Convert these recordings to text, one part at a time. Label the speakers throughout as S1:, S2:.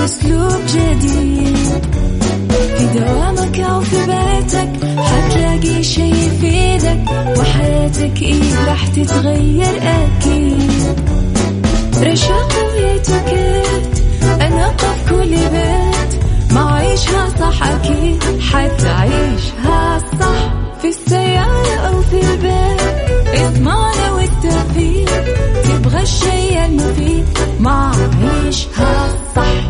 S1: حياة بأسلوب جديد. في دوامك أو في بيتك حتلاقي شي يفيدك وحياتك إيه راح تتغير أكيد. رشاق ويتوكيت أنا قف كل بيت. ما عيشها صح أكيد حتعيشها صح. في السيارة أو في البيت اسمعنا والتوفيق. تبغى الشيء المفيد ما عيشها صح.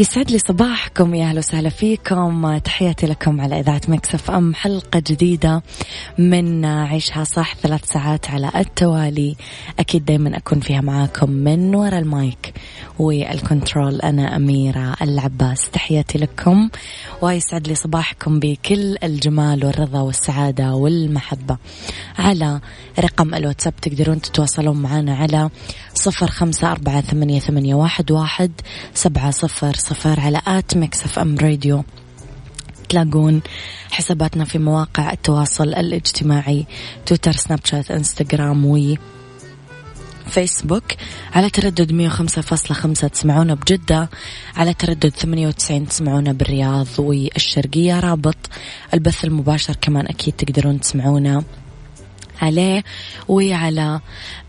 S2: يسعد لي صباحكم يا أهلا وسهلا فيكم. تحياتي لكم على إذاعة Mix FM. حلقة جديدة من عيشها صح ثلاث ساعات على التوالي. أكيد دائما أكون فيها معاكم من وراء ال mic وال control. أنا أميرة العباس. تحياتي لكم. ويسعد لي صباحكم بكل الجمال والرضا والسعادة والمحبة. على رقم الواتساب تقدرون تتواصلون معنا على صفر خمسة أربعة ثمانية, ثمانية واحد, واحد سبعة صفر صفر على at Mix FM Radio. تلاقون حساباتنا في مواقع التواصل الاجتماعي تويتر سناب شات انستغرام و فيسبوك. على تردد 105.5 تسمعونا بجدة. على تردد 98 تسمعونا بالرياض والشرقية. رابط البث المباشر كمان أكيد تقدرون تسمعونا عليه. وعلى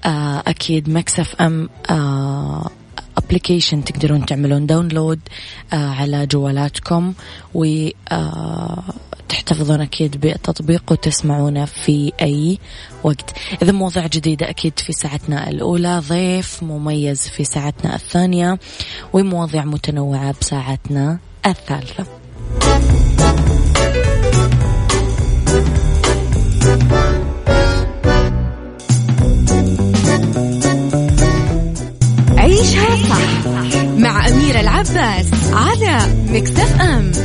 S2: آه أكيد Mix FM آه application تقدرون تعملون download آه على جوالاتكم و آه أكيد بالتطبيق وتسمعونه في أي وقت. إذا موضوع جديدة أكيد في ساعتنا الأولى ضيف مميز في ساعتنا الثانية ومواضيع متنوعة بساعتنا الثالثة.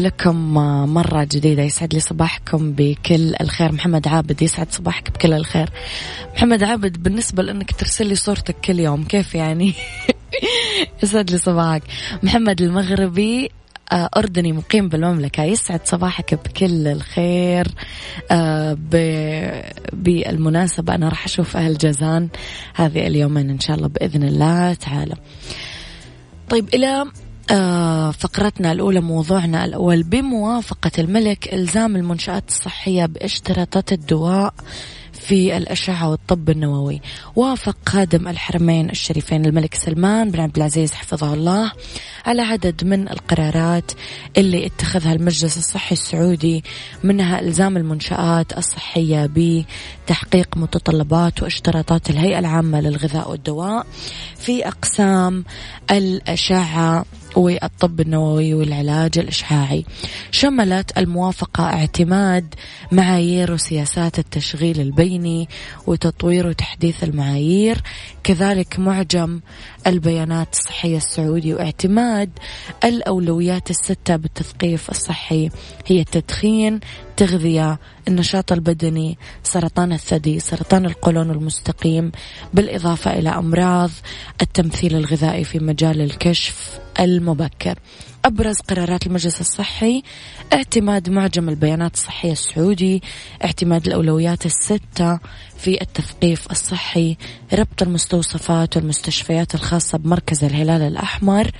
S2: لكم مرة جديدة يسعد لي صباحكم بكل الخير. محمد عابد يسعد صباحك بكل الخير. محمد عابد بالنسبة لأنك ترسل لي صورتك كل يوم كيف يعني؟ يسعد لي صباحك. محمد المغربي أردني مقيم بالمملكة. يسعد صباحك بكل الخير. بالمناسبة أنا راح أشوف أهل جازان هذه اليومين إن شاء الله بإذن الله تعالى. طيب إلى آه فقرتنا الأولى موضوعنا الأول بموافقة الملك إلزام المنشآت الصحية باشتراطات الدواء في الأشعة والطب النووي. وافق خادم الحرمين الشريفين الملك سلمان بن عبد العزيز حفظه الله على عدد من القرارات اللي اتخذها المجلس الصحي السعودي منها إلزام المنشآت الصحية بتحقيق متطلبات واشتراطات الهيئة العامة للغذاء والدواء في أقسام الأشعة والطب النووي والعلاج الإشعاعي. شملت الموافقة اعتماد معايير وسياسات التشغيل البيني وتطوير وتحديث المعايير. كذلك معجم البيانات الصحية السعودي واعتماد الأولويات الستة بالتثقيف الصحي. هي التدخين التغذية النشاط البدني سرطان الثدي سرطان القولون المستقيم بالإضافة إلى أمراض التمثيل الغذائي في مجال الكشف. المبكر. أبرز قرارات المجلس الصحي اعتماد معجم البيانات الصحية السعودي اعتماد الأولويات الستة في التثقيف الصحي ربط المستوصفات والمستشفيات الخاصة بمركز الهلال الأحمر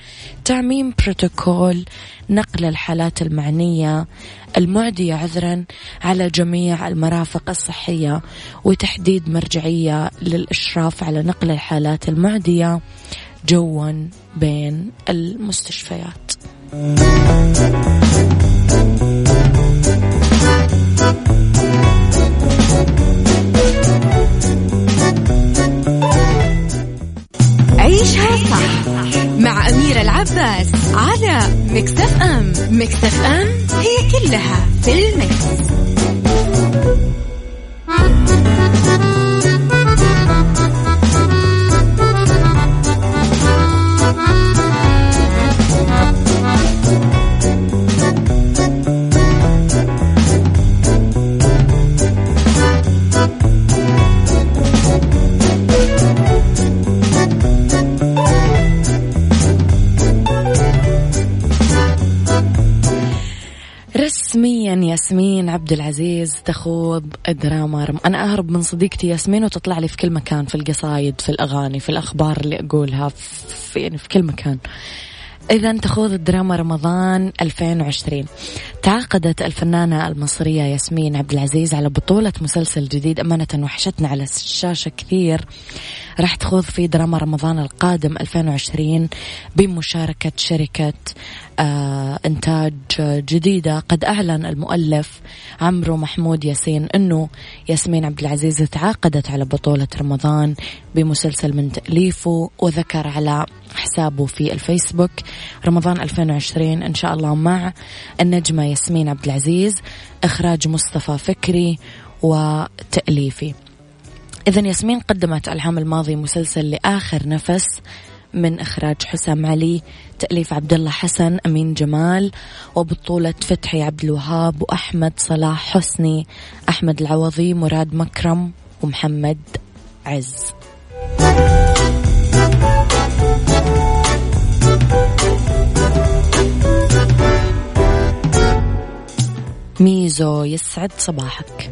S2: تعميم بروتوكول نقل الحالات المعنية المعدية عذرا على جميع المرافق الصحية وتحديد مرجعية للإشراف على نقل الحالات المعدية. جوا بين المستشفيات
S3: عيشها صح مع أميرة العباس على مكتف أم مكتف أم هي كلها في المكس.
S2: ياسمين عبد العزيز تخوض دراما رم... أنا أهرب من صديقتي ياسمين وتطلع لي في كل مكان في القصايد في الأغاني في الأخبار اللي أقولها في, يعني في كل مكان. إذا تخوض الدراما رمضان 2020 تعاقدت الفنانة المصرية ياسمين عبد العزيز على بطولة مسلسل جديد أمانة وحشتنا على الشاشة كثير. راح تخوض في دراما رمضان القادم 2020 بمشاركة شركة إنتاج جديدة. قد أعلن المؤلف عمرو محمود ياسين أنه ياسمين عبد العزيز تعاقدت على بطولة رمضان بمسلسل من تأليفه وذكر على حسابه في الفيسبوك رمضان 2020 إن شاء الله مع النجمة ياسمين عبد العزيز إخراج مصطفى فكري وتأليفي. إذا ياسمين قدمت ألعام الماضي مسلسل لآخر نفس من إخراج حسام علي تأليف عبد الله حسن أمين جمال وبطولة فتحي عبد الوهاب وأحمد صلاح حسني أحمد العوضي مراد مكرم ومحمد عز. ميزو يسعد صباحك.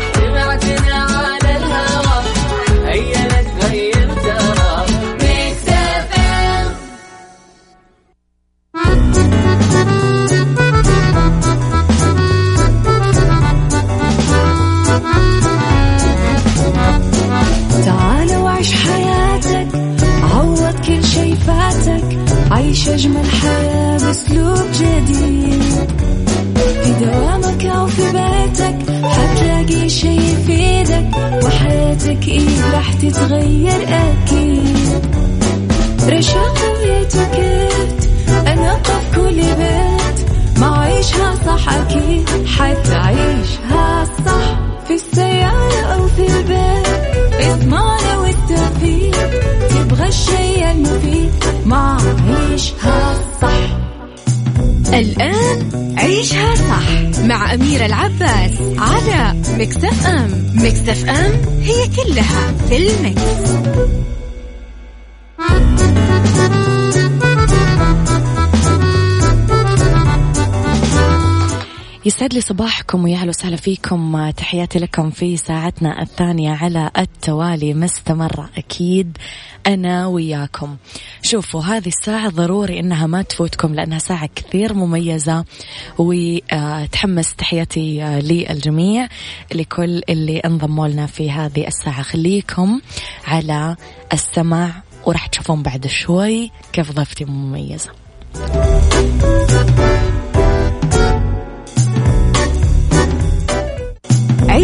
S3: أميرة العباس على مكتف أم مكتف أم هي كلها في المكس.
S2: يسعد لي صباحكم ويا أهلا وسهلا فيكم. تحياتي لكم في ساعتنا الثانية على التوالي مستمرة أكيد أنا وياكم. شوفوا هذه الساعة ضروري إنها ما تفوتكم لأنها ساعة كثير مميزة وتحمس تحياتي للجميع لكل اللي انضموا لنا في هذه الساعة. خليكم على السمع وراح تشوفون بعد شوي كيف ضيفتي مميزة.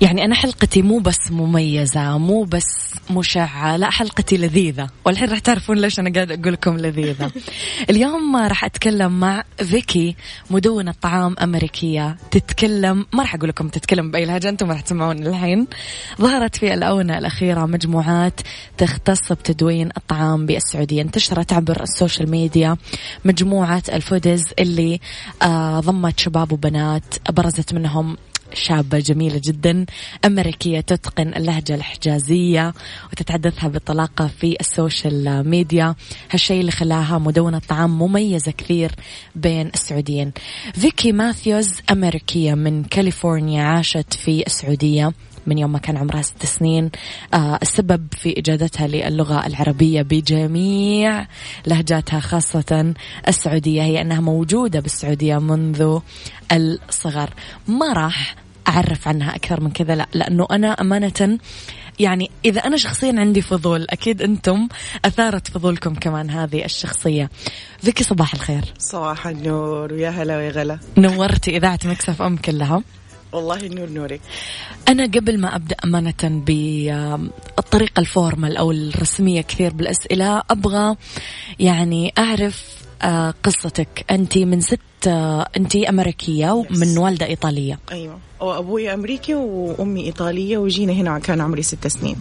S2: يعني أنا حلقتي مو بس مميزة مو بس مشعة لا حلقتي لذيذة. والحين راح تعرفون ليش أنا قاعدة أقول لكم لذيذة. اليوم راح أتكلم مع فيكي مدونة طعام أمريكية. تتكلم ما راح أقول لكم تتكلم بأي لهجة أنتم راح تسمعون الحين. ظهرت في الآونة الأخيرة مجموعات تختص بتدوين الطعام بالسعودية. انتشرت عبر ال social media مجموعة ال foodies اللي آه ضمت شباب وبنات برزت منهم شابة جميلة جدا أمريكية تتقن اللهجة الحجازية وتتحدثها بطلاقة في ال social media. هالشيء اللي خلاها مدونة طعام مميزة كثير بين السعوديين. فيكي ماثيوز أمريكية من كاليفورنيا عاشت في السعودية من يوم ما كان عمرها ست سنين. آه السبب في إجادتها للغة العربية بجميع لهجاتها خاصة السعودية هي أنها موجودة بالسعودية منذ الصغر. ما راح أعرف عنها أكثر من كذا لا لأنه أنا أمانة يعني إذا أنا شخصيا عندي فضول أكيد أنتم أثارت فضولكم كمان هذه الشخصية. فيكي صباح الخير.
S4: صباح النور ويا هلا ويا غلا.
S2: نورتي إذاعة Mix FM كلها.
S4: والله النور نورك
S2: أنا قبل ما أبدأ أمانة بالطريقة ال formal أو الرسمية كثير بالأسئلة أبغى يعني أعرف قصتك. أنت من ست آه، أنت أمريكية ومن والدة إيطالية.
S4: أيوة. وأبوي أمريكي وأمي إيطالية وجينا هنا كان عمري ست سنين.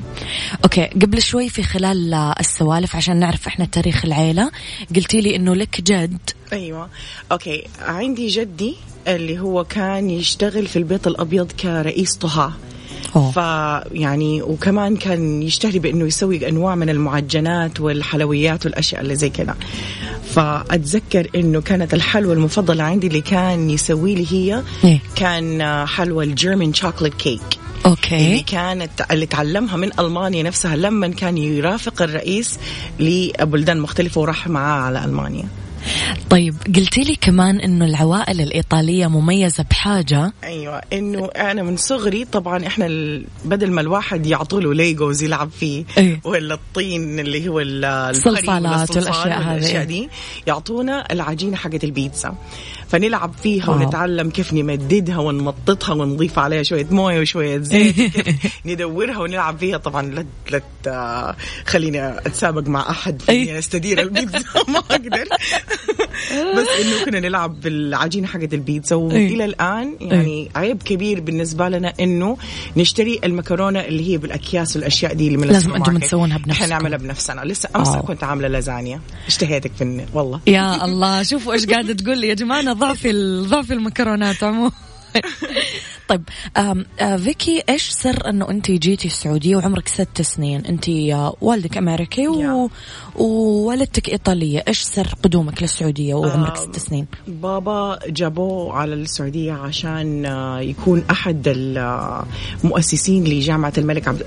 S2: Okay. قبل شوي في خلال السوالف عشان نعرف إحنا تاريخ العيلة قلتي لي إنه لك جد.
S4: أيوة. Okay. عندي جدي اللي هو كان يشتغل في البيت الأبيض كرئيس طهاة. فيعني وكمان كان يشتهر بإنه يسوي أنواع من المعجنات والحلويات والأشياء اللي زي كذا فأتذكر إنه كانت الحلوى المفضلة عندي اللي كان يسوي لي هي
S2: إيه؟
S4: كان حلوى ال German chocolate
S2: cake okay.
S4: اللي كانت اللي تعلمها من ألمانيا نفسها لما كان يرافق الرئيس لبلدان مختلفة وراح معاه على ألمانيا.
S2: طيب قلتي لي كمان إنه العوائل الإيطالية مميزة بحاجة؟
S4: أيوه إنه أنا من صغري طبعا إحنا بدل ما الواحد يعطوا له Legos يلعب فيه
S2: أيه.
S4: ولا الطين اللي هو
S2: الصلصالات والأشياء هذه.
S4: دي يعطونا العجينة حقت البيتزا. فنلعب فيها واو. ونتعلم كيف نمددها ونمططها ونضيف عليها شوية موية وشوية زيت ندورها ونلعب فيها. طبعا لا لا خليني أتسابق مع أحد في أستدير البيتزا ما أقدر. بس إنه كنا نلعب بالعجينة حقت البيتزا وإلى الآن يعني عيب كبير بالنسبة لنا إنه نشتري المكرونة اللي هي بالأكياس والأشياء دي اللي من
S2: لازم أنتم تسوونها بنفسكم.
S4: إحنا نعملها بنفسنا. لسه أمس كنت عاملة لازانيا. اشتهيتك في والله.
S2: يا الله شوفوا إيش قاعدة تقول لي. يا جماعة ضعف ضعف المكرونات عموما. طيب آم آه فيكي إيش سر إنه انت جيتي السعودية وعمرك ست سنين؟ انت والدك أمريكي و... ووالدتك إيطالية. إيش سر قدومك للسعودية وعمرك ست سنين؟
S4: بابا جابوه على السعودية عشان يكون أحد المؤسسين لجامعة الملك عبد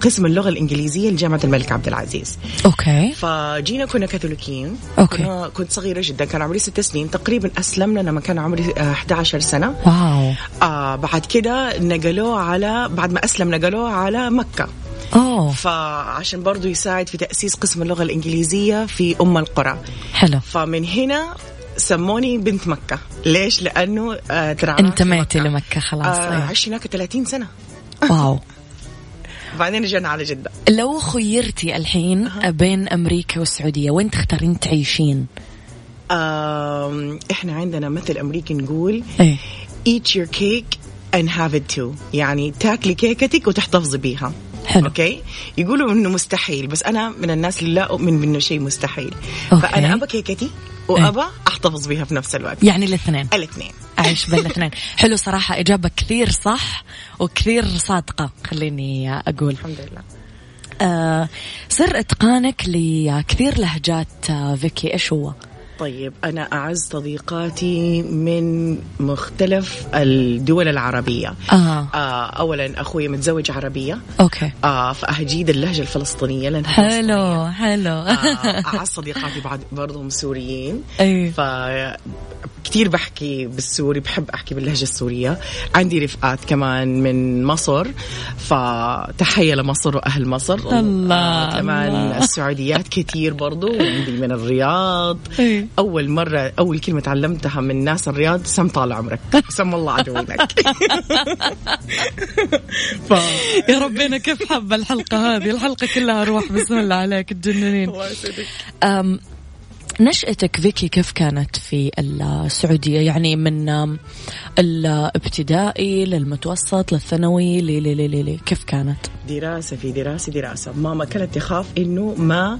S4: قسم اللغة الإنجليزية لجامعة الملك عبد العزيز.
S2: Okay.
S4: فجينا كنا كاثوليكيين.
S2: Okay.
S4: كنت صغيرة جدا كان عمري ست سنين. تقريبا أسلمنا لما كان عمري 11 سنة.
S2: Wow.
S4: آه بعد كده نقلوه على بعد ما أسلم نقلوه على مكة
S2: أوه.
S4: فعشان برضو يساعد في تأسيس قسم اللغة الإنجليزية في أم القرى
S2: حلو
S4: فمن هنا سموني بنت مكة ليش؟ لأنه آه ترى
S2: انتميتي لمكة خلاص
S4: آه
S2: أيوه.
S4: عشت هناك 30 سنة
S2: wow
S4: بعدين رجعنا على جدة
S2: لو خيرتي الحين أه. بين أمريكا والسعودية وين تختارين تعيشين؟
S4: آه إحنا عندنا مثل أمريكي نقول
S2: إيه
S4: eat your cake and have it too. يعني تاكلي كيكتك وتحتفظي بيها.
S2: حلو.
S4: Okay؟ يقولوا إنه مستحيل بس أنا من الناس اللي لا أؤمن بإنه شيء مستحيل.
S2: Okay.
S4: فأنا ابى كيكتي وابى أحتفظ بيها في نفس الوقت.
S2: يعني الاثنين.
S4: الاثنين.
S2: أعيش بين الاثنين. حلو صراحة إجابة كثير صح وكثير صادقة. خليني أقول.
S4: الحمد لله.
S2: آه سر إتقانك لكثير لهجات آه فيكي. إيش هو؟
S4: طيب أنا أعز صديقاتي من مختلف الدول العربية.
S2: آه.
S4: آه أولا أخوي متزوج عربية.
S2: أوكي.
S4: آه فأهجيد اللهجة الفلسطينية لأنها
S2: حلو حلو.
S4: آه أعز صديقاتي بعد برضهم سوريين.
S2: أي.
S4: ف كثير بحكي بالسوري بحب أحكي باللهجة السورية. عندي رفقات كمان من مصر فتحية لمصر وأهل مصر.
S2: الله،
S4: آه كمان
S2: الله.
S4: السعوديات كثير برضو عندي من الرياض. أول مرة أول كلمة تعلمتها من ناس الرياض سم طال عمرك. سم الله عدوينك ف...
S2: يا ربنا كيف حابة الحلقة هذه؟ الحلقة كلها روح بسم الله عليك تجننين نشأتك فيكي كيف كانت في السعودية؟ يعني من الابتدائي للمتوسط للثانوي لي لي لي لي كيف كانت؟
S4: دراسة في دراسة دراسة. ماما كانت تخاف إنه ما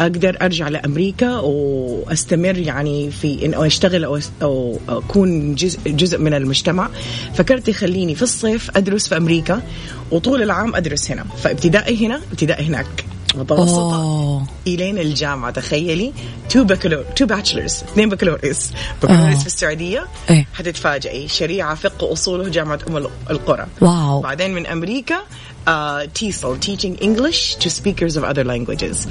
S4: أقدر أرجع لأمريكا وأستمر يعني في إنه أشتغل أو, أو أكون جزء, جزء من المجتمع. فكانت تخليني في الصيف أدرس في أمريكا وطول العام أدرس هنا. فابتدائي هنا ابتدائي هناك. متوسطة.
S2: أوه.
S4: إلين الجامعة تخيلي. Two bachelor two bachelors اثنين بكالوريوس بكالوريوس
S2: آه.
S4: في السعودية.
S2: إيه.
S4: حتتفاجئي. شريعة فقه وأصوله جامعة أم القرى.
S2: Wow.
S4: بعدين من أمريكا uh, TESOL Teaching English to Speakers of Other Languages.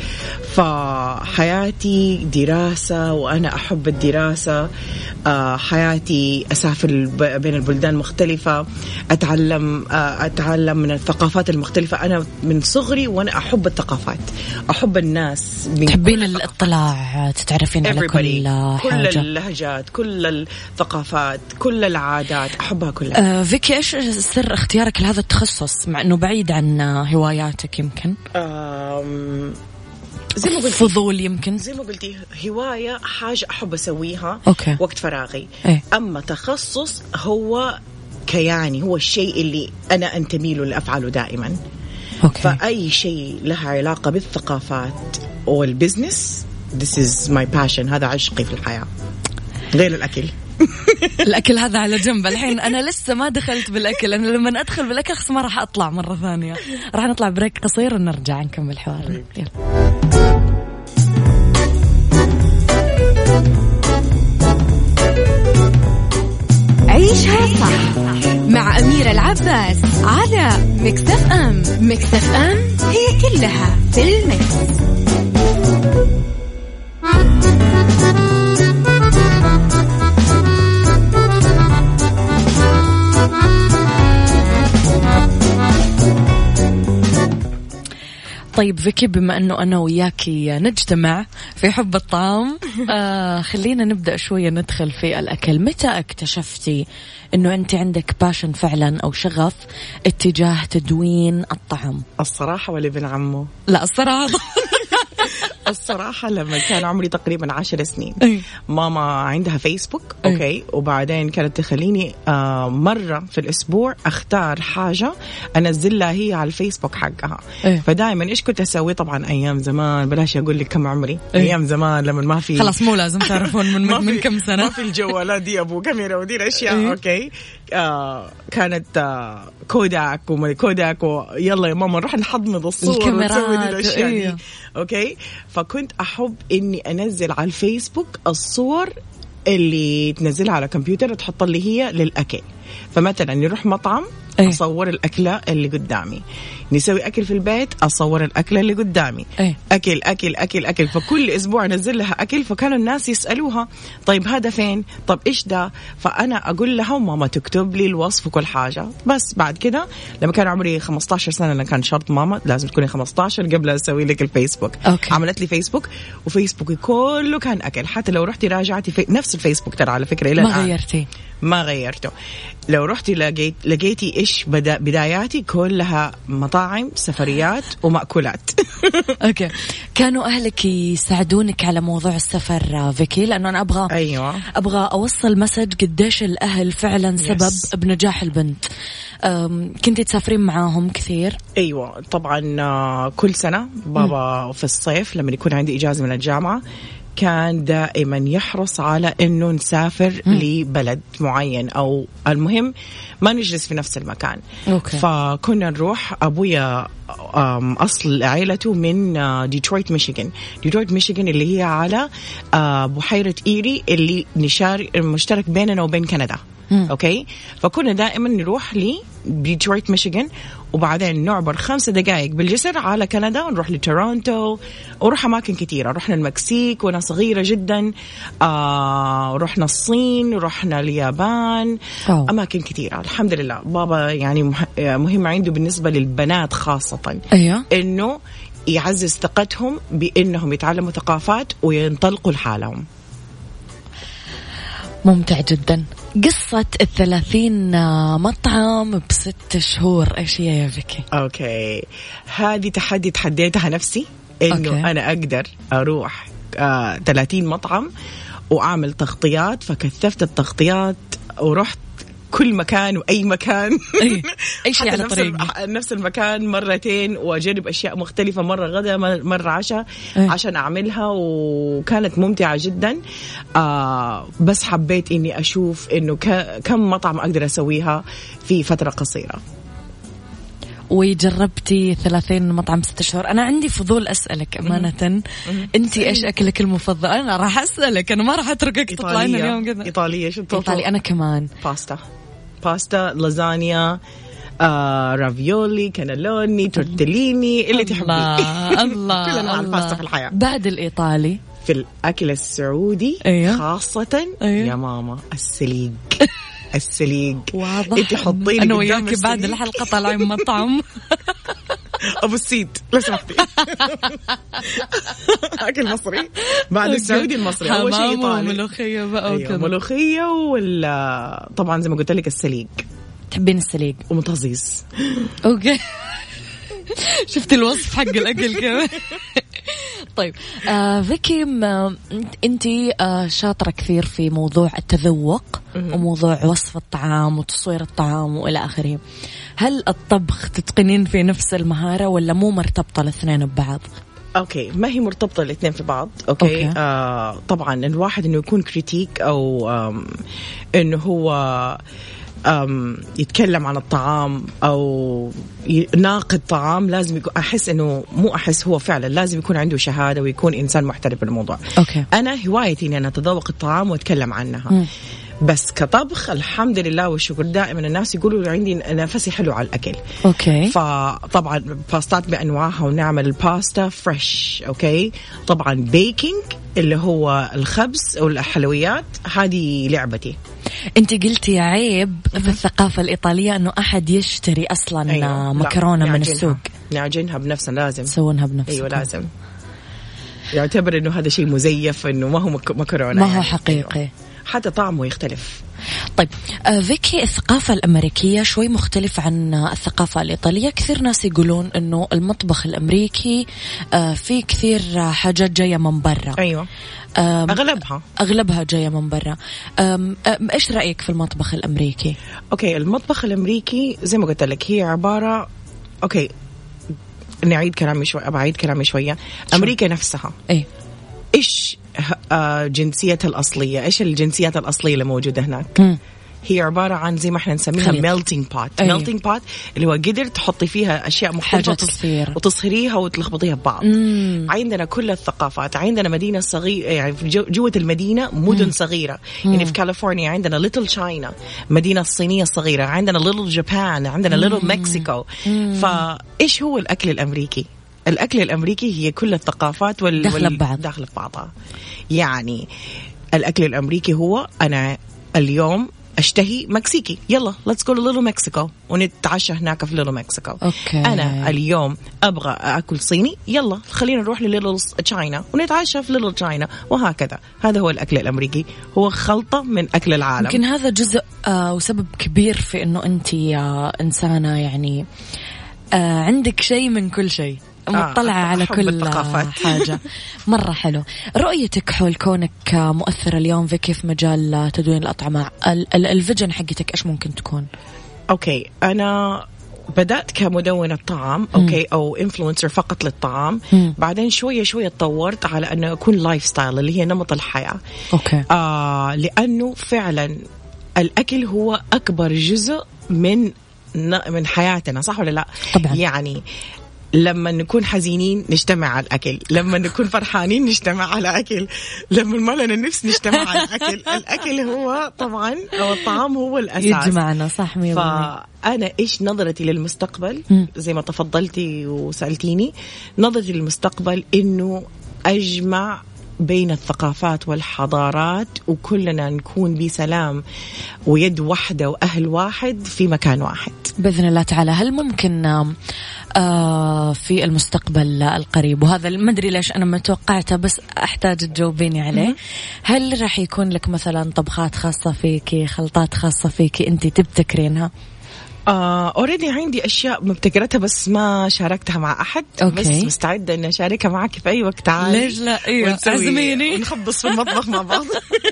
S4: فحياتي دراسة وأنا أحب الدراسة uh, حياتي أسافر بين البلدان مختلفة أتعلم uh, أتعلم من الثقافات المختلفة أنا من صغري وأنا أحب الثقافات أحب الناس
S2: تحبين
S4: كل.
S2: الاطلاع تتعرفين على. كل
S4: كل
S2: حاجة.
S4: اللهجات كل الثقافات كل العادات. أحبها كلها.
S2: آه فيكي إيش سر اختيارك لهذا التخصص؟ مع إنه بعيد. عن آه، هواياتك يمكن؟
S4: أم، زي ما قلت
S2: فضول يمكن؟
S4: زي ما قلتي هواية حاجة أحب أسويها
S2: أوكي.
S4: وقت فراغي.
S2: إيه.
S4: أما تخصص هو كياني هو الشيء اللي أنا أنتمي له اللي أفعله دائما.
S2: Okay.
S4: فأي شيء لها علاقة بالثقافات وال business This is my passion هذا عشقي في الحياة. غير الأكل.
S2: الاكل هذا على جنب. الحين أنا لسه ما دخلت بالأكل. أنا لما أدخل بالأكل خلاص ما راح أطلع مرة ثانية. راح نطلع break قصير ونرجع نكمل حوارنا. يلا.
S3: عيشها صح مع أميرة العباس على مكتف أم مكتف أم هي كلها في المكس.
S2: طيب فيكي بما إنه أنا وياكي نجتمع في حب الطعام آه خلينا نبدأ شوية ندخل في الأكل. متى اكتشفتي إنه أنت عندك passion فعلا أو شغف اتجاه تدوين الطعام؟
S4: الصراحة ولا ابن عمه.
S2: لا الصراحة.
S4: الصراحة لما كان عمري تقريبا عشر سنين
S2: أي.
S4: ماما عندها فيسبوك
S2: أي.
S4: okay وبعدين كانت تخليني آه مرة في الأسبوع أختار حاجة أنزلها هي على الفيسبوك حقها
S2: أي.
S4: فدائما إيش كنت أسوي طبعا أيام زمان بلاش أقول لك كم عمري
S2: أي.
S4: أيام زمان لما ما في
S2: خلاص مو لازم تعرفون من
S4: ما
S2: من, من كم
S4: ما
S2: سنه
S4: في الجوالات دي أبو كاميرا ودي
S2: الأشياء.
S4: okay آه كانت آه كوداك وما كوداك ويلا يا ماما نروح نحمض الصور ونسوي
S2: الأشياء.
S4: دي okay فكنت أحب إني أنزل على الفيسبوك الصور اللي تنزلها على كمبيوتر وتحط لي هي للأكل. فمثلا نروح مطعم
S2: إيه.
S4: أصور الأكلة اللي قدامي. نسوي أكل في البيت أصور الأكلة اللي قدامي.
S2: إيه.
S4: أكل أكل أكل أكل. فكل أسبوع أنزل لها أكل فكانوا الناس يسألوها طيب هذا فين؟ طب إيش ده؟ فأنا أقول لها وماما تكتب لي الوصف وكل حاجة. بس بعد كده لما كان عمري 15 سنة لأن كان شرط ماما لازم تكوني 15 قبل أسوي لك الفيسبوك.
S2: okay.
S4: عملت لي فيسبوك وفيسبوكي كله كان أكل. حتى لو رحتي راجعتي في نفس الفيسبوك ترى على فكرة إلى
S2: ما
S4: الآن.
S2: غيرتي.
S4: ما غيرته. لو رحتي لقيت لقيتي إيش بدا بداياتي كلها مطاعم سفريات ومأكولات.
S2: okay. كانوا أهلك يساعدونك على موضوع السفر فيكي؟ لأنه أنا أبغى
S4: أيوه.
S2: أبغى أوصل message قديش الأهل فعلا سبب
S4: Yes.
S2: بنجاح البنت أم، كنتي تسافرين معاهم كثير؟
S4: أيوه. طبعا آه، كل سنة بابا في الصيف لما يكون عندي إجازة من الجامعة كان دائما يحرص على إنه نسافر لبلد معين أو المهم ما نجلس في نفس المكان.
S2: okay.
S4: فكنا نروح أبويا أصل عائلته من ديترويت ميشيغان ديترويت ميشيغان اللي هي على آه، بحيرة إيري اللي نشارك مشترك بيننا وبين كندا. okay؟ فكنا دائما نروح لديترويت ميشيغان وبعدين نعبر خمسة دقائق بالجسر على كندا ونروح لتورونتو ونروح أماكن كثيره رحنا المكسيك وأنا صغيرة جدا آه رحنا الصين رحنا اليابان
S2: أوه.
S4: أماكن كثيره الحمد لله. بابا يعني مه- مهم عنده بالنسبة للبنات خاصة.
S2: أيوه.
S4: إنه يعزز ثقتهم بإنهم يتعلموا ثقافات وينطلقوا لحالهم.
S2: ممتع جدا. قصة الثلاثين آه، مطعم بست شهور إيش هي يا فيكي
S4: okay هذه تحدي تحديتها نفسي إنه
S2: okay.
S4: okay. أنا أقدر أروح آه 30 مطعم وأعمل تغطيات فكثفت التغطيات ورحت كل مكان وأي مكان.
S2: أي- أي شيء على.
S4: الم- نفس المكان مرتين وأجرب أشياء مختلفة مرة غدا مرة عشاء
S2: أي.
S4: عشان أعملها وكانت ممتعة جدا. آه بس حبيت إني أشوف إنه كم مطعم أقدر أسويها في فترة قصيرة.
S2: وجربتي 30 مطعم ست شهور. أنا عندي فضول أسألك أمانة. أنت إيش أكلك المفضل؟ أنا راح أسألك. أنا ما راح أتركك تطلعين اليوم. كذا
S4: إيطالية. شو؟
S2: إيطالي أنا كمان.
S4: باستا. باستا لازانيا آه، رافيولي كانالوني تورتليني اللي تحبيه
S2: الله الله
S4: كل انواع. الباستا في الحياة
S2: بعد الإيطالي
S4: في الأكل السعودي
S2: أيوه.
S4: خاصة
S2: أيوه.
S4: يا ماما السليق السليق
S2: واضح
S4: انت حطيني قدام
S2: وياك بعد. الحلقة طالعين مطعم
S4: ابو السيد لو سمحتي أكل مصري. بعد السعودي المصري أول شيء إيطالي.
S2: وملوخية بقى
S4: أيوة
S2: وكذا
S4: ملوخية ولا طبعا زي ما قلت لك السليق.
S2: تحبين السليق؟
S4: ومطازيز
S2: أوكي. شفتي الوصف حق الأكل كمان. طيب آه فيكي انت آه شاطرة كثير في موضوع التذوق وموضوع وصف الطعام وتصوير الطعام وإلى آخره. هل الطبخ تتقنين في نفس المهارة ولا مو مرتبطة الاثنين ببعض؟
S4: okay ما هي مرتبطة الاثنين في بعض
S2: okay,
S4: okay. آه طبعا الواحد إنه يكون critic أو إنه هو آم يتكلم عن الطعام أو يناقد طعام لازم يكون أحس إنه مو أحس هو فعلا لازم يكون عنده شهادة ويكون إنسان محترف بالموضوع.
S2: okay.
S4: أنا هوايتي إني أنا أتذوق الطعام وأتكلم عنها.
S2: مم.
S4: بس كطبخ الحمد لله والشكر دائما الناس يقولوا عندي نفسي حلو على الأكل.
S2: okay.
S4: فطبعا باستات بأنواعها ونعمل الباستا fresh okay؟ طبعا baking اللي هو الخبز أو الحلويات هذه لعبتي.
S2: أنت قلتي عيب في الثقافة الإيطالية إنه أحد يشتري أصلا
S4: أيوة.
S2: مكرونة من. السوق.
S4: نعجنها بنفسنا لازم.
S2: تسوونها بنفسكم.
S4: أيوه لازم. يعتبر إنه هذا شيء مزيف إنه ما هو مك- مكرونة
S2: ما هو
S4: يعني.
S2: حقيقي.
S4: أيوة. حتى طعمه يختلف.
S2: طيب آه، فيكي الثقافة الأمريكية شوي مختلفة عن آه، الثقافة الإيطالية. كثير ناس يقولون أنه المطبخ الأمريكي آه، فيه كثير حاجات جاية من برا. آم،
S4: أغلبها.
S2: أغلبها جاية من برا. إيش رأيك في المطبخ الأمريكي؟
S4: okay المطبخ الأمريكي زي ما قلت لك هي عبارة okay نعيد كلامي شوي بعيد كلامي شوية. أمريكا نفسها.
S2: إيه.
S4: آه، جنسيتها الأصلية. إيش الجنسيات الأصلية اللي موجودة هناك؟
S2: مم.
S4: هي عبارة عن زي ما إحنا نسميها. melting
S2: pot.
S4: melting pot اللي هو قدر تحطي فيها وتص-
S2: كثير.
S4: وتصهريها وتلخبطيها ببعض.
S2: مم.
S4: عندنا كل الثقافات. عندنا مدينة صغيرة يعني في جو- جوة المدينة مدن صغيرة. يعني في كاليفورنيا عندنا Little China مدينة الصينية الصغيرة عندنا Little Japan عندنا Little Mexico فإيش هو الأكل الأمريكي؟ الأكل الأمريكي هي كل الثقافات وال...
S2: داخلة
S4: وال-
S2: ببعض.
S4: داخلة في بعضها يعني الأكل الأمريكي هو أنا اليوم أشتهي مكسيكي. يلا let's go Little Mexico ونتعشى هناك في Little Mexico
S2: okay.
S4: أنا اليوم أبغى أكل صيني. يلا خلينا نروح ل Little China ونتعشى في Little China وهكذا. هذا هو الأكل الأمريكي. هو خلطة من أكل العالم.
S2: يمكن هذا جزء آه وسبب كبير في إنه أنت آه إنسانة يعني آه عندك شيء من كل شيء. مطلعة
S4: آه
S2: على كل
S4: الثقافات.
S2: حاجة. مرة حلو. رؤيتك حول كونك مؤثرة اليوم فيكي في مجال آه، تدوين الأطعمة؟ ال- ال- vision حقتك إيش ممكن تكون؟
S4: okay أنا بدأت كمدونة طعام okay أو influencer فقط للطعام.
S2: مم.
S4: بعدين شوية شوية تطورت على أنه أكون lifestyle اللي هي نمط الحياة.
S2: okay.
S4: آه لأنه فعلا الأكل هو أكبر جزء من من حياتنا صح ولا لا؟
S2: طبعاً.
S4: يعني لما نكون حزينين نجتمع على الأكل. لما نكون فرحانين نجتمع على أكل. لما ما لنا نفس نجتمع على الأكل. الأكل هو طبعا أو الطعام هو الأساس.
S2: يجمعنا صح.
S4: فأنا إيش نظرتي للمستقبل. زي ما تفضلتي وسألتيني. نظرتي للمستقبل إنه أجمع بين الثقافات والحضارات وكلنا نكون بسلام ويد واحدة وأهل واحد في مكان واحد.
S2: بإذن الله تعالى هل ممكن في المستقبل القريب. وهذا ما أدري ليش أنا ما توقعته بس أحتاج تجاوبيني عليه. هل راح يكون لك مثلا طبخات خاصة فيكي خلطات خاصة فيكي أنت تبتكرينها؟
S4: already عندي أشياء مبتكرتها بس ما شاركتها مع أحد
S2: okay.
S4: بس مستعدة إني أشاركها معك في أي وقت تعالي
S2: ليش لا؟
S4: ونسوي-
S2: عزميني.
S4: ونخبص في المطبخ مع بعض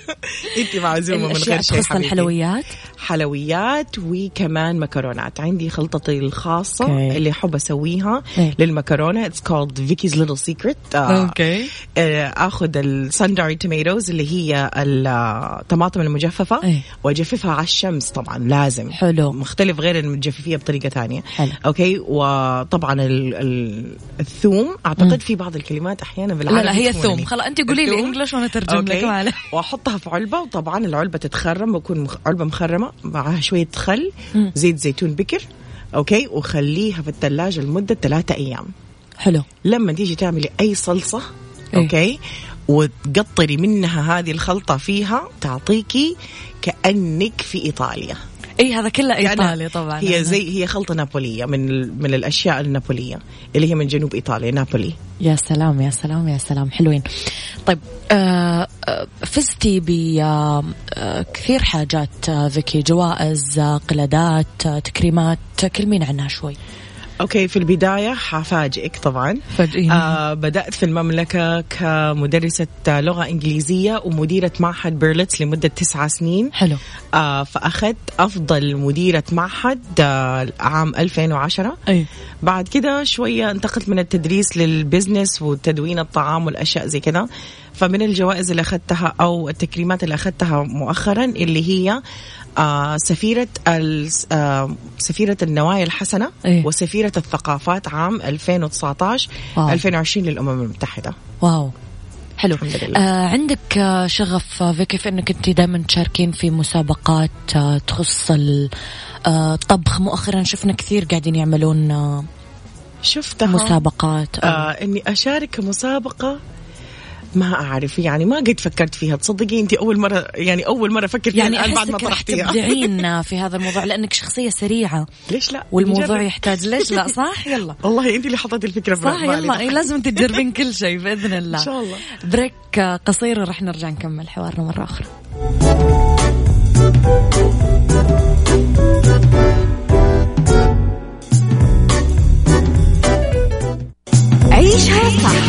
S4: انت معزومه من غير شيء حبيبتي.
S2: الحلويات
S4: حلويات وكمان مكرونات عندي خلطتي الخاصة
S2: okay.
S4: اللي أحب أسويها
S2: إيه.
S4: للمكرونة It's called Vicky's Little Secret
S2: okay.
S4: آه أخذ ال sun-dried tomatoes اللي هي الطماطم المجففة
S2: إيه.
S4: وأجففها على الشمس طبعا لازم
S2: حلو.
S4: مختلف غير إن تجففيها بطريقة ثانية.
S2: حلو.
S4: okay؟ وطبعا ال ال الثوم أعتقد في بعض الكلمات أحيانا
S2: لا
S4: بالعربي
S2: لا هي
S4: تكون
S2: الثوم. خلاص أنت قولي لي
S4: الثوم.
S2: English وأنا أترجم لك.
S4: وأحطها في علبة وطبعا العلبة تتخرم بكون. علبة مخرمة معها شوية خل زيت زيتون بكر okay؟ وخليها في الثلاجه لمدة ثلاثة أيام.
S2: حلو.
S4: لما تيجي تعملي أي صلصة
S2: إيه.
S4: okay؟ وتقطري منها هذه الخلطة فيها تعطيكي كأنك في إيطاليا.
S2: اي هذا كله
S4: كأنها-
S2: إيطالي طبعا.
S4: هي زي هي خلطة نابولية من. من الأشياء النابولية اللي هي من جنوب إيطاليا نابولي.
S2: يا سلام يا سلام يا سلام. حلوين. طيب آه آه، فزتي بكثير حاجات آه، فيكي جوائز قلادات تكريمات. كلمين عنها شوي.
S4: okay في البداية حفاجئك طبعا.
S2: فاجئيني.
S4: آه بدأت في المملكة كمدرسة لغة إنجليزية ومديرة معهد بيرلتس لمدة تسعة سنين.
S2: حلو.
S4: آه فأخذت أفضل مديرة معهد آه عام 2010
S2: أي.
S4: بعد كده شوية انتقلت من التدريس لل business وتدوين الطعام والأشياء زي كده. فمن الجوائز اللي أخذتها أو التكريمات اللي أخذتها مؤخرا اللي هي آه سفيرة ال- آه سفيرة النوايا الحسنة
S2: إيه.
S4: وسفيرة الثقافات عام 2019
S2: wow.
S4: 2020 للأمم المتحدة
S2: wow حلو
S4: الحمد لله.
S2: آه عندك آه شغف آه، فيكي في إنك أنت دائما تشاركين في مسابقات آه تخص ال- آه، الطبخ مؤخرا شفنا كثير قاعدين يعملون آه
S4: شفتها
S2: مسابقات. آه
S4: إني أشارك مسابقة ما أعرف يعني ما قد فكرت فيها. تصدقي انت أول مره يعني أول مرة أفكر فيها
S2: يعني
S4: الآن بعد ما طرحتيها.
S2: تبدعين في هذا الموضوع لأنك شخصية سريعة.
S4: ليش لا؟
S2: والموضوع
S4: نجرب.
S2: يحتاج ليش لا؟ صح؟ يلا.
S4: والله انت اللي حطيتي الفكرة في
S2: صح. يلا. إيه، لازم تجربين كل شيء بإذن الله.
S4: إن شاء الله.
S2: بريك قصير ورح نرجع نكمل حوارنا مرة أخرى.
S3: عيشها صح.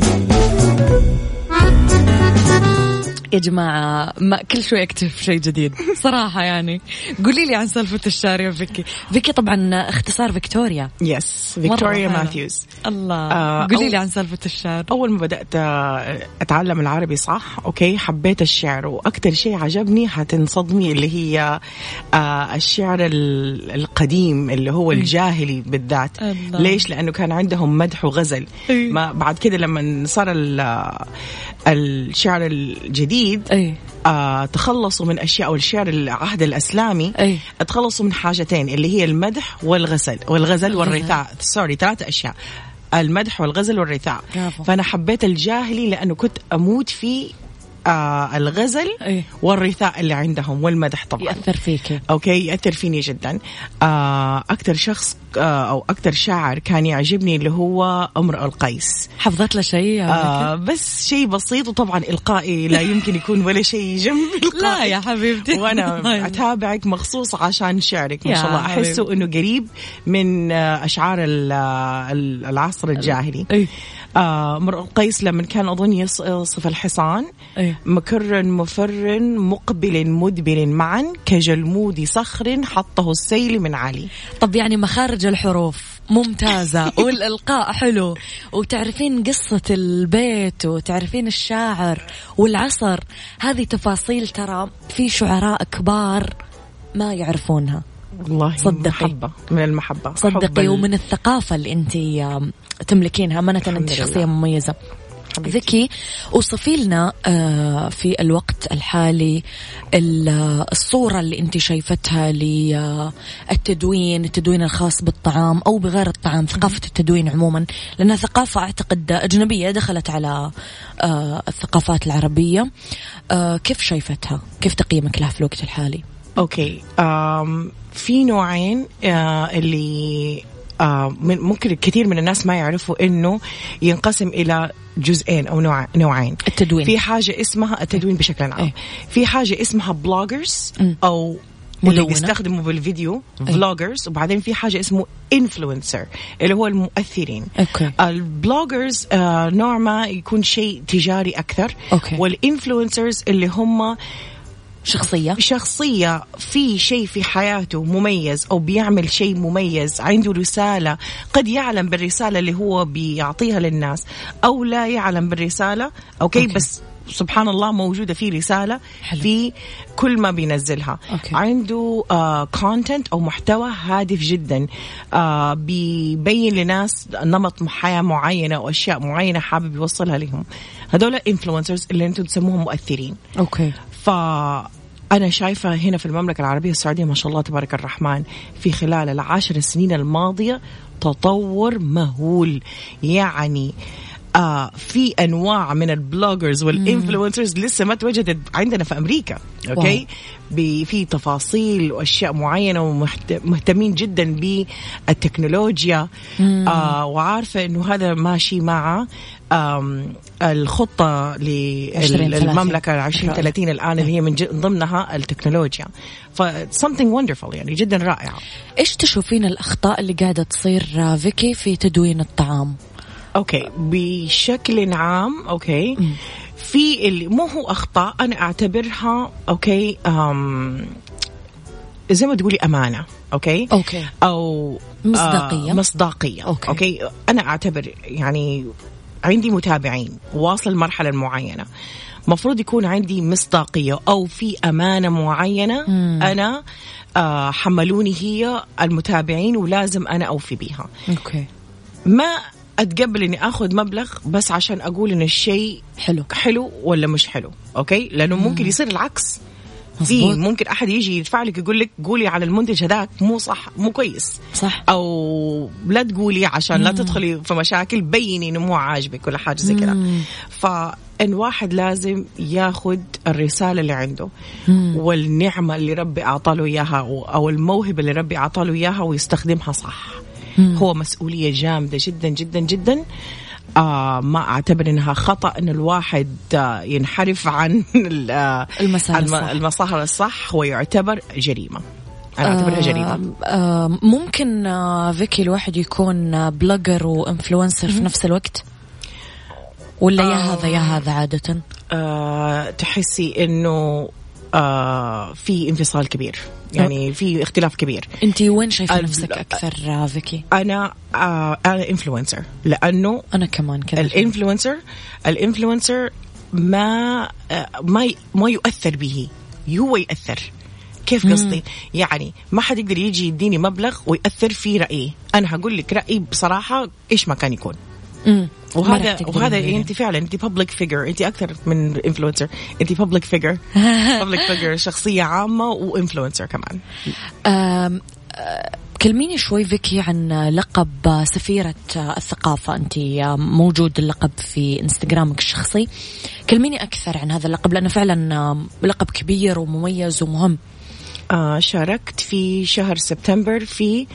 S2: يا جماعة ما كل شوي أكتشف شيء جديد. صراحة يعني. قولي لي عن سالفة الشعر يا فيكي. فيكي طبعا اختصار فيكتوريا. yes
S4: فيكتوريا. ماثيوز.
S2: الله.
S4: آه،
S2: قولي لي عن سالفة الشعر
S4: أول ما بدأت آه، أتعلم العربي صح؟ okay حبيت الشعر. وأكثر شيء عجبني حتنصدمي اللي هي آه، الشعر ال- القديم اللي هو الجاهلي بالذات.
S2: الله.
S4: ليش؟ لأنه كان عندهم مدح وغزل.
S2: أي.
S4: ما بعد كده لما صار الشعر الجديد
S2: أي.
S4: آه تخلصوا من أشياء والشعر العهد الأسلامي
S2: أي.
S4: تخلصوا من حاجتين اللي هي المدح والغزل والغزل والرثاء. sorry ثلاثة أشياء. المدح والغزل والرثاء. فأنا حبيت الجاهلي لأنه كنت أموت في آه الغزل
S2: إيه.
S4: والرثاء اللي عندهم والمدح طبعا.
S2: يأثر فيكي
S4: okay يأثر فيني جدا. آه أكثر شخص آه أو أكثر شاعر كان يعجبني اللي هو امرؤ القيس.
S2: حفظت له شيء
S4: آه؟ بس شيء بسيط وطبعا إلقائي لا يمكن يكون ولا شيء جنب
S2: لا يا حبيبتي.
S4: وأنا أتابعك مخصوص عشان شعرك ما شاء الله. أحسه
S2: حبيبي.
S4: إنه قريب من آه، أشعار ال- آه، ال- العصر الجاهلي.
S2: إيه.
S4: آه القيس لما كان أظن يص- يصف الحصان.
S2: إيه.
S4: مكر مفر مقبل مدبر معا كجلمود صخر حطه السيل من علي.
S2: طب يعني مخارج الحروف ممتازة والإلقاء حلو. وتعرفين قصة البيت وتعرفين الشاعر والعصر. هذه تفاصيل ترى في شعراء كبار ما يعرفونها.
S4: والله
S2: صدقي.
S4: محبة من المحبة حب
S2: صدقي ومن الثقافة اللي أنت تملكينها. أمانة أنت
S4: لله.
S2: شخصية مميزة. ذكي وصفي لنا آه، في الوقت الحالي ال- آه، الصورة اللي انت شايفتها للتدوين التدوين الخاص بالطعام أو بغير الطعام ثقافة التدوين عموما. لأنها ثقافة أعتقد أجنبية دخلت على آه، الثقافات العربية. آه، كيف شايفتها؟ كيف تقييمك لها في الوقت الحالي؟
S4: okay أم في نوعين آه اللي آه من ممكن كثير من الناس ما يعرفوا إنه ينقسم إلى جزئين أو نوع نوعين
S2: التدوين.
S4: في حاجة اسمها التدوين بشكل عام
S2: إيه.
S4: في حاجة اسمها
S2: bloggers.
S4: أو اللي
S2: مدونة.
S4: بيستخدموا بالفيديو vloggers وبعدين في حاجة اسمه influencer اللي هو المؤثرين
S2: okay.
S4: ال bloggers آه نوع ما يكون شيء تجاري أكثر
S2: okay.
S4: وال influencers اللي هم
S2: شخصية
S4: شخصية في شيء في حياته مميز أو بيعمل شيء مميز عنده رسالة قد يعلم بالرسالة اللي هو بيعطيها للناس أو لا يعلم بالرسالة
S2: okay,
S4: okay. بس سبحان الله موجودة في رسالة
S2: حلو.
S4: في كل ما بينزلها
S2: okay.
S4: عنده content أو محتوى هادف جدا آه بيبين لناس نمط حياة معينة أو أشياء معينة حابب يوصلها لهم هذول influencers اللي أنتم تسموهم مؤثرين
S2: okay
S4: فأنا شايفة هنا في المملكة العربية السعودية ما شاء الله تبارك الرحمن في خلال العشر سنين الماضية تطور مهول. يعني آه في أنواع من ال bloggers وال influencers لسه ما توجدت عندنا في أمريكا okay؟ في تفاصيل وأشياء معينة ومهتمين جدا بالتكنولوجيا. آه وعارفة إنه هذا ماشي مع آم الخطة
S2: 2030.
S4: للمملكه 2030 الآن اللي هي من ضمنها التكنولوجيا ف something wonderful يعني جدا رائعه
S2: إيش تشوفين الأخطاء اللي قاعدة تصير آه، فيكي في تدوين الطعام
S4: okay بشكل عام okay في اللي مو هو أخطاء أنا أعتبرها okay أم زي ما تقولي أمانة okay
S2: okay.
S4: أو
S2: مصداقية.
S4: آه مصداقية
S2: okay.
S4: okay أنا أعتبر يعني عندي متابعين واصل مرحلة معينة. مفروض يكون عندي مصداقية أو في أمانة معينة أنا آه حملوني هي المتابعين ولازم أنا أوفي بيها.
S2: okay.
S4: ما أتقبل إني آخذ مبلغ بس عشان أقول إن الشيء
S2: حلو.
S4: حلو ولا مش حلو أوكي؟ لأنه ممكن يصير العكس. في. ممكن أحد يجي يدفع لك يقول لك قولي على المنتج هذاك مو صح مو كويس.
S2: صح.
S4: أو لا تقولي عشان لا تدخلي في مشاكل بيني إنه مو عاجبك ولا حاجة زي كذا. فان واحد لازم ياخذ الرسالة اللي عنده والنعمة اللي ربي اعطاله إياها أو الموهبة اللي ربي اعطاله إياها ويستخدمها صح. هو مسؤولية جامدة جدا جدا جدا. آه ما أعتبر إنها خطأ إن الواحد آه ينحرف عن آه
S2: المسار
S4: الم-
S2: الصح.
S4: المسار الصح ويعتبر جريمة. أنا أعتبرها جريمة.
S2: آم، آم، ممكن آه، فيكي الواحد يكون آه، blogger و influencer في نفس الوقت؟ ولا يا هذا يا هذا عادة؟
S4: آه تحسي إنه آه في انفصال كبير. يعني في اختلاف كبير.
S2: انت وين شايفة
S4: ال-
S2: نفسك أكثر فيكي
S4: أنا آه أنا influencer لأنه
S2: أنا كمان كذا.
S4: ال influencer ال influencer ما آه ما ما يؤثر به. هو يأثر كيف قصدي؟ يعني ما حد يقدر يجي يديني مبلغ ويأثر في رأيي، أنا هقول لك رأيي بصراحة إيش ما كان يكون.
S2: مم.
S4: وهذا وهذا. انت فعلا انت public figure انت أكثر من influencer انت public figure public figure شخصية عامة و influencer
S2: كمان. آه، كلميني شوي فيكي عن لقب سفيرة الثقافة. أنت موجود اللقب في إنستغرامك الشخصي. كلميني أكثر عن هذا اللقب لأنه فعلا لقب كبير ومميز ومهم.
S4: آه شاركت في شهر سبتمبر في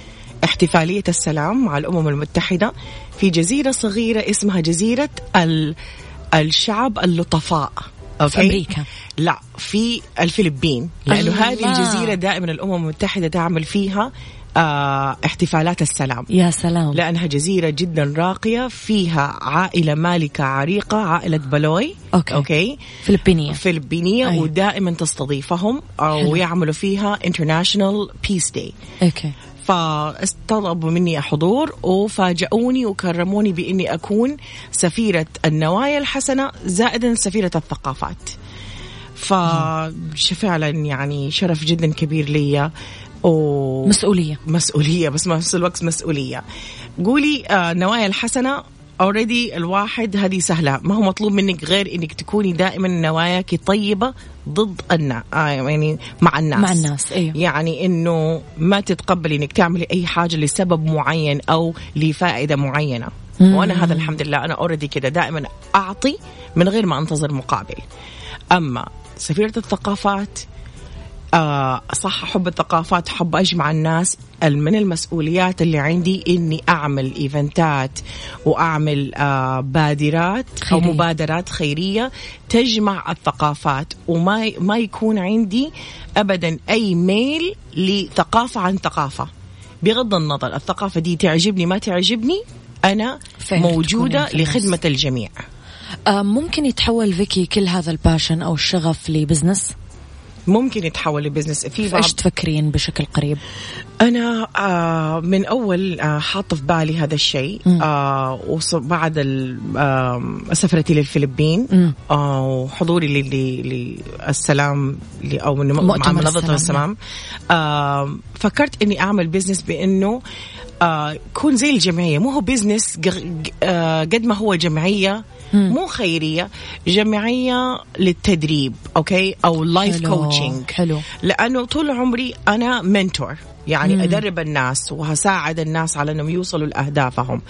S4: احتفالية السلام مع الأمم المتحدة في جزيرة صغيرة اسمها جزيرة ال... الشعب اللطفاء.
S2: okay؟ في أمريكا.
S4: لا في الفلبين. لأنه هذه الجزيرة دائما الأمم المتحدة تعمل فيها آه احتفالات السلام.
S2: يا سلام.
S4: لأنها جزيرة جدا راقية فيها عائلة مالكة عريقة عائلة بلوي.
S2: okay,
S4: okay.
S2: فلبينية.
S4: فلبينية أي. ودائما تستضيفهم أو يعملوا فيها International Peace Day.
S2: okay.
S4: فاستطلبوا مني حضور وفاجئوني وكرموني بإني أكون سفيرة النوايا الحسنة زائدا سفيرة الثقافات. ففعلا يعني شرف جدا كبير لي
S2: و... مسؤولية.
S4: مسؤولية بس نفس الوقت مسؤولية. قولي آه نوايا الحسنة already الواحد هذه سهلة ما هو مطلوب منك غير إنك تكوني دائما نواياك طيبة ضد الناس آه يعني مع الناس
S2: مع الناس أيوه.
S4: يعني إنه ما تتقبلي إنك تعملي أي حاجة لسبب معين أو لفائدة معينة مم. وأنا هذا الحمد لله أنا already كده دائما أعطي من غير ما أنتظر مقابل أما سفيرة الثقافات آه صح أحب الثقافات أحب أجمع الناس. من المسؤوليات اللي عندي إني أعمل event ات وأعمل آه بادرات خيرية. أو مبادرات خيرية تجمع الثقافات. وما ما يكون عندي أبدا أي ميل لثقافة عن ثقافة. بغض النظر الثقافة دي تعجبني ما تعجبني أنا موجودة لخدمة الجميع.
S2: آه ممكن يتحول فيكي كل هذا ال passion أو الشغف ل business؟
S4: ممكن يتحول ل business.
S2: في بعض إيش تفكرين بشكل قريب؟
S4: أنا آه من أول آه حاطه في بالي هذا الشيء آه وبعد آه سفرتي للفلبين آه وحضوري للسلام أو من مع منظمة السلام. آه فكرت إني أعمل business بإنه آه كون زي الجمعية. مو هو business آه قد ما هو جمعية مو خيرية جمعية للتدريب okay؟ أو life coaching
S2: حلو.
S4: لأنه طول عمري أنا mentor يعني مم. أدرب الناس وهساعد الناس على إنهم يوصلوا لأهدافهم.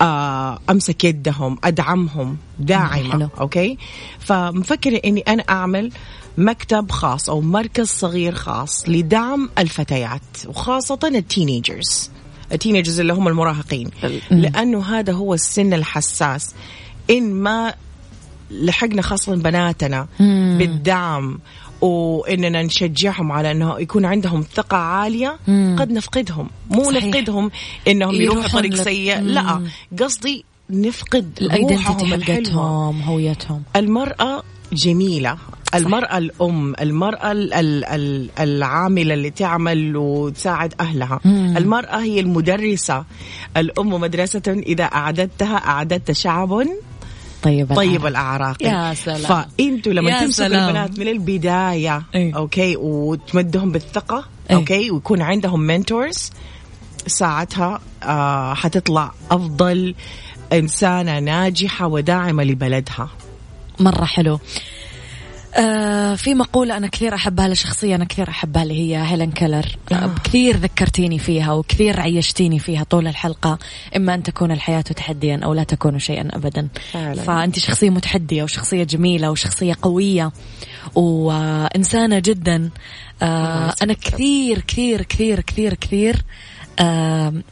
S4: آه أمسك يدهم أدعمهم داعمة حلو. okay؟ فمفكره إني أنا أعمل مكتب خاص أو مركز صغير خاص لدعم الفتيات وخاصة ال teenagers. ال teenagers اللي هم المراهقين. لأنه هذا هو السن الحساس إن ما لحقنا خاصة بناتنا مم. بالدعم وإننا نشجعهم على إنه يكون عندهم ثقة عالية مم. قد نفقدهم. مو صحيح. نفقدهم إنهم يروحوا طريق سيء. لا قصدي نفقد
S2: روحهم حقتهم هويتهم
S4: المرأة جميلة. المرأة الأم المرأة العاملة اللي تعمل وتساعد أهلها. مم. المرأة هي المدرسة. الأم مدرسة إذا أعددتها أعددت شعب
S2: طيب
S4: طيب الأعراق.
S2: يا سلام.
S4: فأنتوا لما تمسكوا البنات من البداية إيه؟ أوكي وتمدهم بالثقة إيه؟ okay ويكون عندهم mentors ساعتها آه حتطلع أفضل إنسانة ناجحة وداعمة لبلدها.
S2: مرة حلو. آه في مقولة أنا كثير أحبها لشخصية أنا كثير أحبها اللي هي هيلين كيلر آه. كثير ذكرتيني فيها وكثير عيشتيني فيها طول الحلقة إما أن تكون الحياة تحديا أو لا تكون شيئا أبدا فعلا. فأنت شخصية متحدية وشخصية جميلة وشخصية قوية وإنسانة جدا آه أنا كثير كثير كثير كثير كثير آه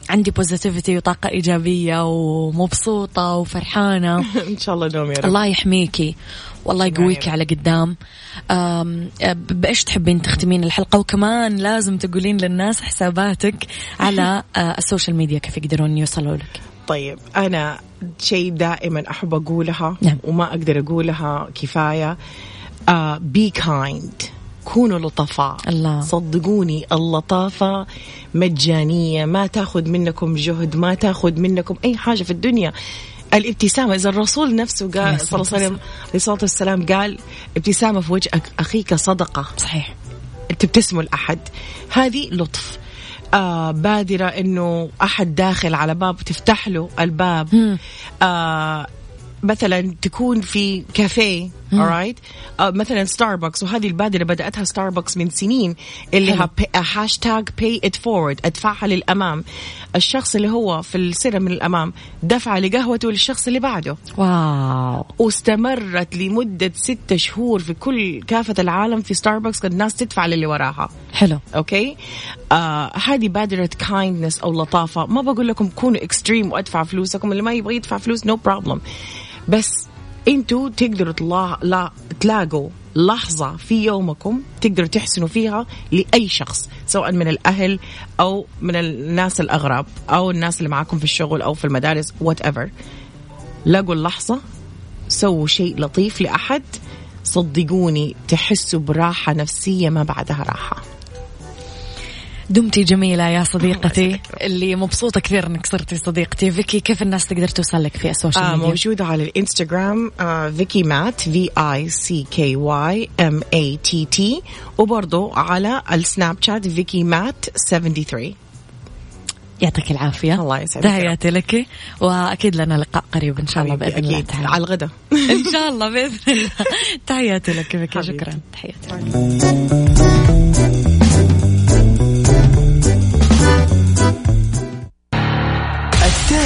S2: عندي positivity وطاقة إيجابية ومبسوطة وفرحانة.
S4: إن شاء الله دوم يا رب.
S2: الله يحميكي. والله يقويك على قدام. بإيش تحبين تختمين الحلقة؟ وكمان لازم تقولين للناس حساباتك على آه، ال social media كيف يقدرون يوصلوا لك؟
S4: طيب أنا شيء دائما أحب أقولها نعم. وما أقدر أقولها كفاية. بي uh, كايند كونوا لطفاء.
S2: الله.
S4: صدقوني اللطافة مجانية. ما تاخذ منكم جهد ما تاخذ منكم أي حاجة في الدنيا. الابتسامة إذا الرسول نفسه قال صلى الله عليه وسلم والسلام. قال ابتسامة في وجه أخيك صدقة.
S2: صحيح.
S4: تبتسموا لأحد هذه لطف. آه بادرة إنه أحد داخل على باب تفتح له الباب. آه مثلا تكون في كافيه alright آه مثلا ستاربكس وهذه البادرة بدأتها ستاربكس من سنين اللي. ها hashtag pay it forward أدفعها للأمام. الشخص اللي هو في السيارة من الأمام دفع لقهوته للشخص اللي بعده.
S2: واو.
S4: واستمرت لمدة ستة شهور في كل كافة العالم في ستاربكس كانت الناس تدفع للي وراها.
S2: حلو.
S4: okay آه هذه بادرة kindness أو لطافة. ما بقول لكم كونوا extreme وأدفع فلوسكم اللي ما يبغى يدفع فلوس no no problem بس أنتوا تقدروا تلا... لا تلاقوا لحظة في يومكم تقدروا تحسنوا فيها لأي شخص سواء من الأهل أو من الناس الأغراب أو الناس اللي معاكم في الشغل أو في المدارس whatever. لقوا اللحظة سووا شيء لطيف لأحد صدقوني تحسوا براحة نفسية ما بعدها راحة.
S2: دمتي جميلة يا صديقتي. اللي مبسوطة كثير إنك صرتي صديقتي. فيكي كيف الناس تقدر توصل لك في ال social
S4: آه
S2: ميديا؟
S4: موجودة على الإنستغرام آه فيكي مات V I C K Y M A T T وبرضه على السناب شات فيكي مات 73
S2: يعطيك العافية.
S4: الله يسعدك.
S2: تحياتي لك وأكيد لنا لقاء قريب إن شاء الله بإذن الله
S4: أكيد.
S2: تعالى.
S4: على الغداء.
S2: إن شاء الله بإذن الله. تحياتي لك بك
S4: حبيبتي.
S2: شكرا تحياتي.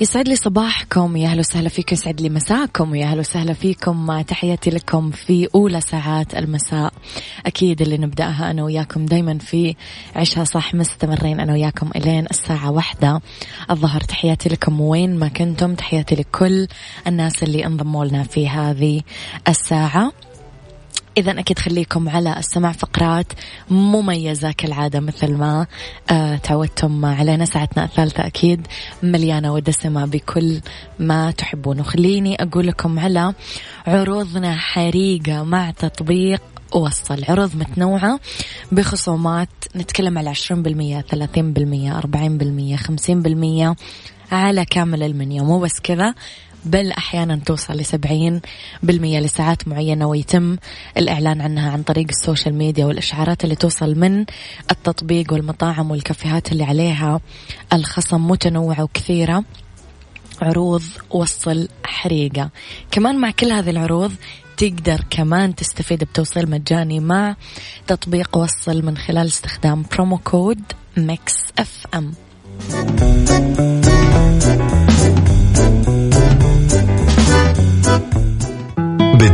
S2: يسعد لي صباحكم. يا أهلا وسهلا فيكم يسعد لي مساكم. ويا أهلا وسهلا فيكم. تحياتي لكم في أولى ساعات المساء. أكيد اللي نبدأها أنا وياكم دائما في عشها صح مستمرين. أنا وياكم إلين الساعة واحدة. الظهر تحياتي لكم وين ما كنتم. تحياتي لكل الناس اللي انضموا لنا في هذه الساعة. إذا أكيد خليكم على السمع فقرات مميزة كالعادة مثل ما آه تعودتم علينا ساعتنا الثالثة أكيد مليانة ودسمة بكل ما تحبون. وخليني أقول لكم على عروضنا حريقة مع تطبيق وصل. عروض متنوعة بخصومات نتكلم على 20% 30% 40% 50% على كامل المنيو. مو بس كذا بل أحيانا توصل لسبعين بالمية لساعات معينة ويتم الإعلان عنها عن طريق السوشيال ميديا والإشعارات اللي توصل من التطبيق والمطاعم والكافيهات اللي عليها الخصم متنوعة وكثيرة. عروض وصل حريقة. كمان مع كل هذه العروض تقدر كمان تستفيد بتوصيل مجاني مع تطبيق وصل من خلال استخدام promo code Mix FM.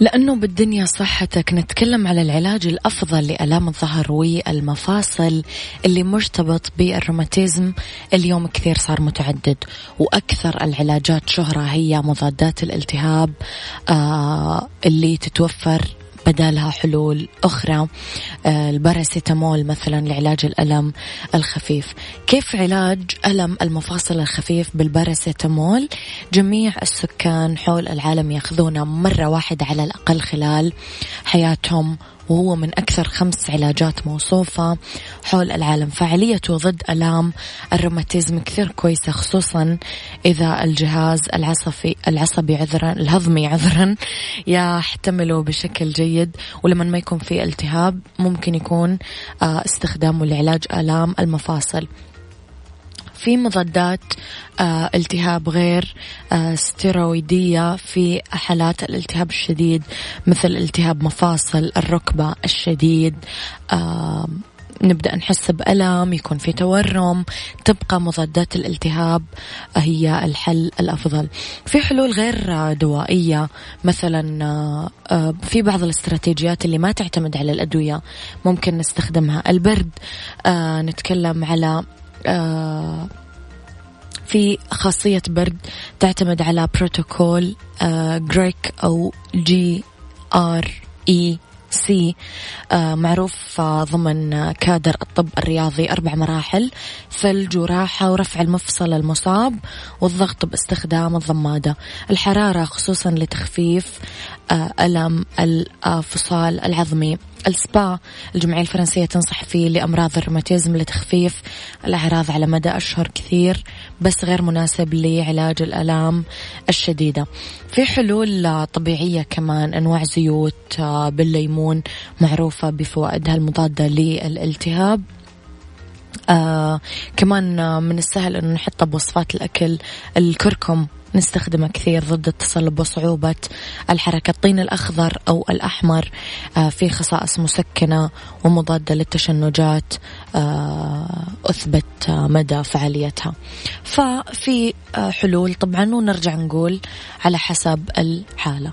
S2: لأنه بالدنيا صحتك. نتكلم على العلاج الأفضل لآلام الظهر والمفاصل اللي مرتبط بالروماتيزم. اليوم كثير صار متعدد وأكثر العلاجات شهرة هي مضادات الالتهاب آه اللي تتوفر بدالها حلول أخرى آه، الباراسيتامول مثلا لعلاج الألم الخفيف. كيف علاج ألم المفاصل الخفيف بالباراسيتامول؟ جميع السكان حول العالم يأخذونه مرة واحدة على الأقل خلال حياتهم وهو من أكثر خمس علاجات موصوفة. حول العالم فعاليته ضد ألام. الروماتيزم كثير كويسة خصوصا إذا الجهاز العصبي العصبي عذرا الهضمي عذرا يحتمله بشكل جيد. ولما ما يكون في التهاب ممكن يكون آه، استخدامه لعلاج آلام المفاصل. في مضادات آه التهاب غير آه ستيرويدية في حالات الالتهاب الشديد مثل التهاب مفاصل الركبة الشديد نبدأ نحس بألم يكون في تورم تبقى مضادات الالتهاب هي الحل الأفضل. في حلول غير دوائية مثلا آه، في بعض الاستراتيجيات اللي ما تعتمد على الأدوية ممكن نستخدمها. البرد نتكلم على في خاصية برد تعتمد على بروتوكول GREC أو جي آر إي سي معروف آه، ضمن كادر الطب الرياضي أربع مراحل ثلج وراحة ورفع المفصل المصاب والضغط باستخدام الضمادة. الحرارة خصوصا لتخفيف آه، ألم الفصال العظمي. السبا الجمعية الفرنسية تنصح فيه لأمراض الروماتيزم لتخفيف الأعراض على مدى أشهر كثير بس غير مناسب لعلاج الآلام الشديدة. في حلول طبيعية كمان أنواع زيوت آه، بالليمون معروفة بفوائدها المضادة للالتهاب. آه كمان من السهل أنه نحطه بوصفات الأكل الكركم. نستخدمه كثير ضد التصلب وصعوبة الحركة الطين الأخضر أو الأحمر آه، في خصائص مسكنة ومضادة للتشنجات آه، أثبت مدى فعاليتها. ففي آه، حلول طبعا ونرجع نقول على حسب الحالة.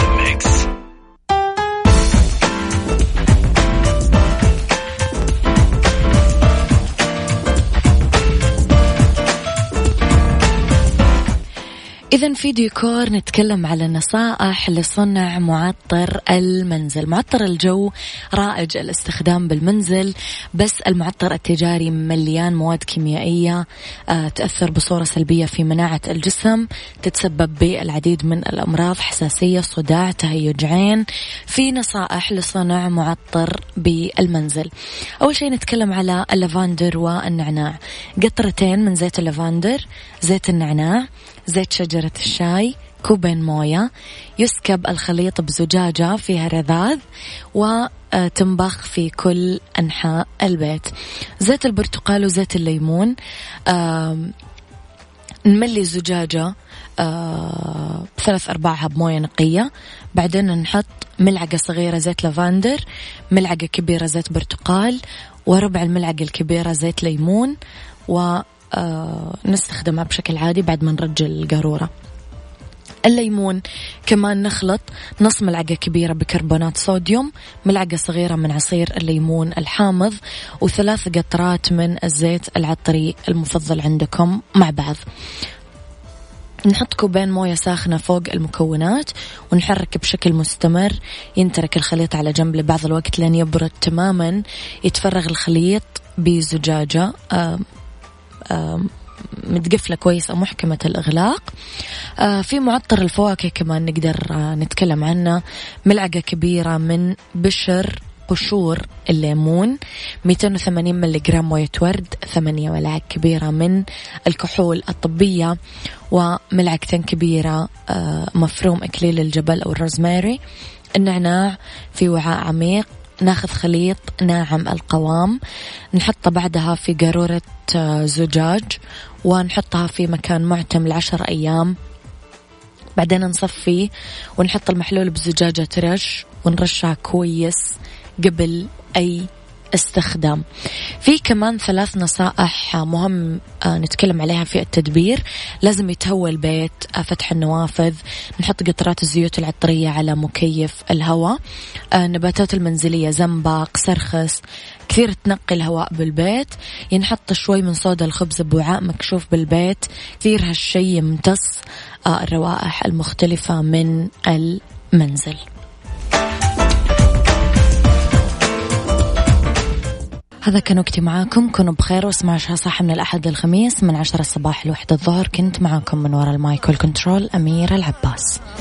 S5: mix
S2: إذا في ديكور نتكلم على نصائح لصنع معطر المنزل، معطر الجو رائج الاستخدام بالمنزل بس المعطر التجاري مليان مواد كيميائية آه، تأثر بصورة سلبية في مناعة الجسم، تتسبب بالعديد من الأمراض حساسية، صداع، تهيج عين. في نصائح لصنع معطر بالمنزل. أول شيء نتكلم على اللافندر والنعناع، قطرتين من زيت اللافندر، زيت النعناع، زيت شجرة الشاي كوبين موية يسكب الخليط بزجاجة فيها رذاذ وتنبخ في كل أنحاء البيت. زيت البرتقال وزيت الليمون آم، نملي الزجاجة آه، ثلاث أرباعها بموية نقية. بعدين نحط ملعقة صغيرة زيت لافندر ملعقة كبيرة زيت برتقال وربع الملعقة الكبيرة زيت ليمون و آه، نستخدمها بشكل عادي بعد ما نرجل القارورة. الليمون كمان نخلط نص ملعقة كبيرة بكربونات صوديوم ملعقة صغيرة من عصير الليمون الحامض وثلاث قطرات من الزيت العطري المفضل عندكم مع بعض. نحط كوبين موية ساخنة فوق المكونات ونحرك بشكل مستمر. ينترك الخليط على جنب لبعض الوقت لين يبرد تماما. يتفرغ الخليط بزجاجة متقفلة كويس أو محكمة الإغلاق. آه في معطر الفواكه كمان نقدر آه نتكلم عنه. ملعقة كبيرة من بشر قشور الليمون 280 ملي جرام موية ورد ثمانية ملاعق كبيرة من الكحول الطبية وملعقتين كبيرة آه مفروم إكليل الجبل أو الروزماري. النعناع في وعاء عميق ناخذ خليط ناعم القوام نحطه بعدها في قارورة آه، زجاج ونحطها في مكان معتم لعشر أيام. بعدين نصفيه ونحط المحلول بزجاجة رش ونرشها كويس قبل أي استخدام. في كمان ثلاث نصائح مهم آه، نتكلم عليها في التدبير. لازم يتهوى البيت آه، فتح النوافذ نحط قطرات الزيوت العطرية على مكيف الهواء آه، النباتات المنزلية زنبق سرخس كثير تنقي الهواء بالبيت. ينحط شوي من صودا الخبز بوعاء مكشوف بالبيت. كثير هالشي يمتص الروائح المختلفة من المنزل. هذا كان وقتي معاكم. كونوا بخير واسمعوا عيشها صح من الأحد للخميس من عشرة الصباح لوحدة الظهر. كنت معاكم من وراء المايك وال control أميرة العباس.